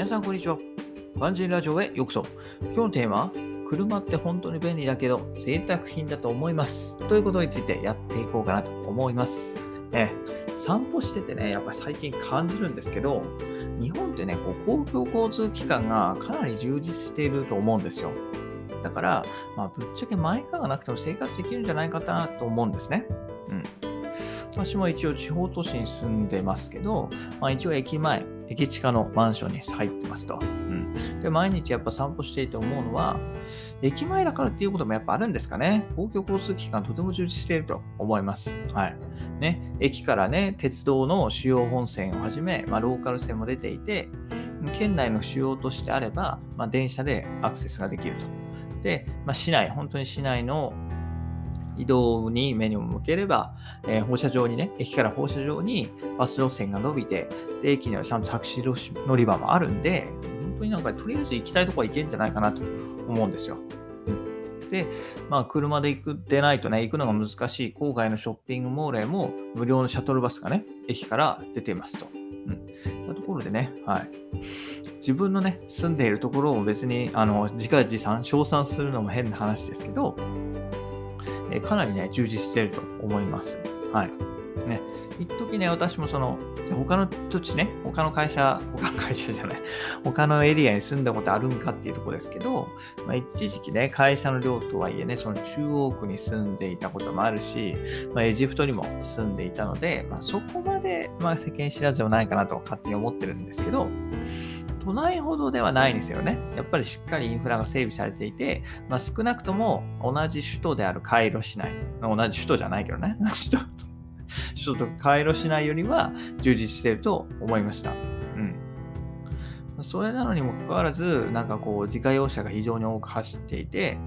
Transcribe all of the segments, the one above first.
皆さんこんにちは。バンジーラジオへようこそ。今日のテーマは、車って本当に便利だけど贅沢品だと思います。ということについてやっていこうかなと思います。え散歩しててね、やっぱ最近感じるんですけど、日本ってね、こう公共交通機関がかなり充実していると思うんですよ。だから、まあ、ぶっちゃけマイカーがなくても生活できるんじゃないかなと思うんですね。うん。私も一応地方都市に住んでますけど、まあ、一応駅前、駅地下のマンションに入ってますと。うん、で毎日やっぱ散歩していて思うのは、駅前だからっていうこともやっぱあるんですかね。公共交通機関とても充実していると思います。はい。ね、駅からね、鉄道の主要本線をはじめ、まあ、ローカル線も出ていて、県内の主要としてあれば、まあ、電車でアクセスができると。で、まあ、市内、本当に市内の移動に目に向ければ、えー、放射状にね、駅から放射状にバス路線が伸びて、で、駅にはちゃんとタクシー乗り場もあるんで、本当になんかとりあえず行きたいとこは行けんじゃないかなと思うんですよ。で、まあ、車で行く、出ないとね、行くのが難しい郊外のショッピングモールへも無料のシャトルバスがね、駅から出ていますと。うん。とところでね、はい。自分のね、住んでいるところを別に、あの、自画自賛、称賛するのも変な話ですけど、えかなりね、充実していると思います。はい。ね、一時ね、私もその、じゃ他の土地ね、他の会社、他の会社じゃない、他のエリアに住んだことあるんかっていうとこですけど、まあ、一時期ね、会社の寮とはいえね、その中央区に住んでいたこともあるし、まあ、エジプトにも住んでいたので、まあ、そこまで、まあ、世間知らずではないかなと勝手に思ってるんですけど、都内ほどではないんですよね。やっぱりしっかりインフラが整備されていて、まあ、少なくとも同じ首都であるカイロ市内、同じ首都じゃないけどね、首都首都とカイロ市内よりは充実していると思いました。うん。それなのにもかかわらず、なんかこう、自家用車が非常に多く走っていて、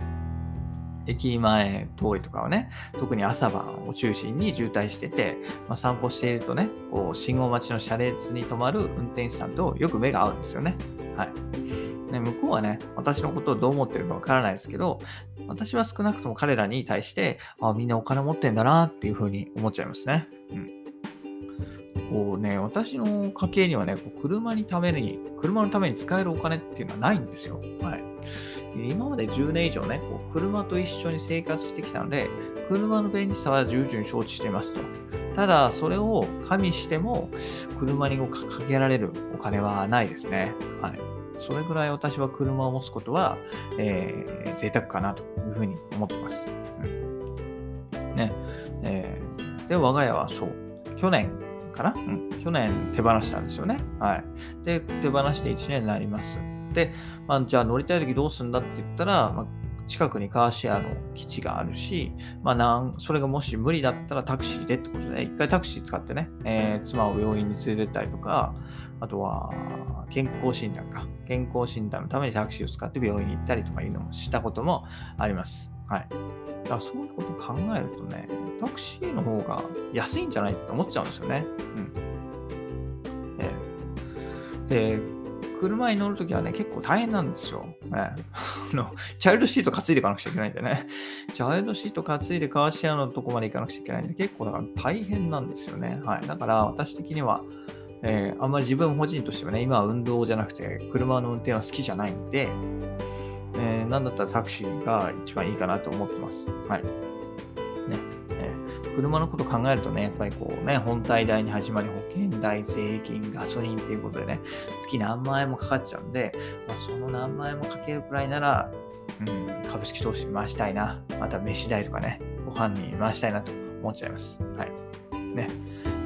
駅前通りとかはね、特に朝晩を中心に渋滞してて、まあ、散歩しているとね、こう信号待ちの車列に止まる運転手さんとよく目が合うんですよね。はい。ね、向こうはね、私のことをどう思ってるかわからないですけど、私は少なくとも彼らに対して、あみんなお金持ってんだなっていうふうに思っちゃいますね。うん。こうね、私の家計にはね、こう車にために、車のために使えるお金っていうのはないんですよ。はい。今まで10年以上ね、こう車と一緒に生活してきたので、車の便利さは重々承知していますと。ただ、それを加味しても、車にかけられるお金はないですね。はい。それぐらい私は車を持つことは、えー、贅沢かなというふうに思ってます。うん、ね。えー、で、我が家はそう、去年かな？うん。去年手放したんですよね。はい。で、手放して1年になります。で、まあ、じゃあ乗りたい時どうするんだって言ったら、まあ、近くにカーシェアの基地があるし、まあ、なんそれがもし無理だったらタクシーでってことで、一回タクシー使ってね、えー、妻を病院に連れてったりとか、あとは健康診断か、健康診断のためにタクシーを使って病院に行ったりとかいうのもしたこともあります。はい。だからそういうことを考えるとね、タクシーの方が安いんじゃないって思っちゃうんですよね。うん。えー、で、車に乗るときはね、結構大変なんですよ。ね、のチャイルドシート担いでいかなくちゃいけないんでね。チャイルドシート担いでカーシェアのとこまで行かなくちゃいけないんで、結構だから大変なんですよね。はい。だから私的には、えー、あんまり自分個人としてはね、今は運動じゃなくて、車の運転は好きじゃないんで、えー、なんだったらタクシーが一番いいかなと思ってます。はい。ねえ。車のこと考えるとね、やっぱりこうね、本体代に始まり保険代、税金、ガソリンっていうことでね、月何万円もかかっちゃうんで、まあ、その何万円もかけるくらいなら、うん、株式投資回したいな。また飯代とかね、ご飯に回したいなと思っちゃいます。はい。ね。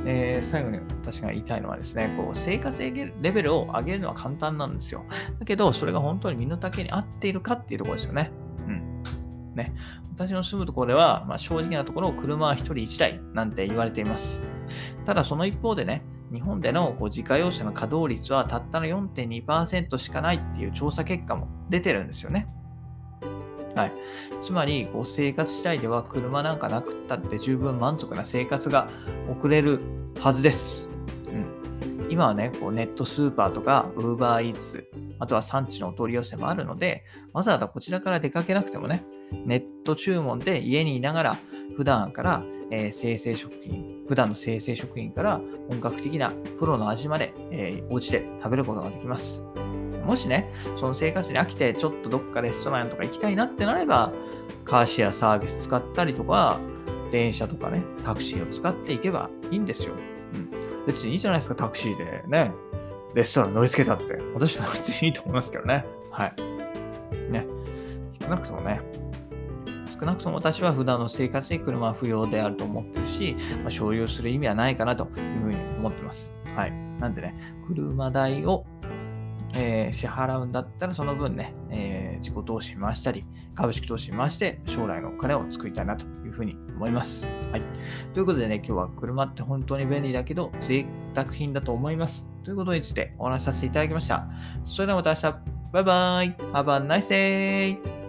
えー、最後に私が言いたいのはですね、こう生活レベルを上げるのは簡単なんですよ。だけど、それが本当に身の丈に合っているかっていうところですよね。うん。ね、私の住むところでは、まあ、正直なところ、車は1人1台なんて言われています。ただその一方でね、日本でのこう自家用車の稼働率はたったの4.2%しかないっていう調査結果も出てるんですよね。はい、つまりこう生活次第では車なんかなくったって十分満足な生活が送れるはずです。うん、今はね、こうネットスーパーとか UberEats、あとは産地のお取り寄せもあるので、わざわざこちらから出かけなくてもね、ネット注文で家にいながら普段から、えー、生成食品普段の生成食品から本格的なプロの味まで、えー、お家で食べることができます。もしね、その生活に飽きて、ちょっとどっかレストランとか行きたいなってなれば、カーシェアサービス使ったりとか、電車とかね、タクシーを使っていけばいいんですよ。うん。別にいいじゃないですか、タクシーでね、レストラン乗り付けたって。私は別にいいと思いますけどね。はい。ね。少なくともね、少なくとも私は普段の生活に車は不要であると思ってるし、まあ、所有する意味はないかなというふうに思ってます。はい。なんでね、車代をえー、支払うんだったらその分ね、えー、自己投資回したり、株式投資回して将来のお金を作りたいなというふうに思います。はい。ということでね、今日は車って本当に便利だけど贅沢品だと思います。ということについてお話しさせていただきました。それではまた明日。バイバイ。Have a nice day!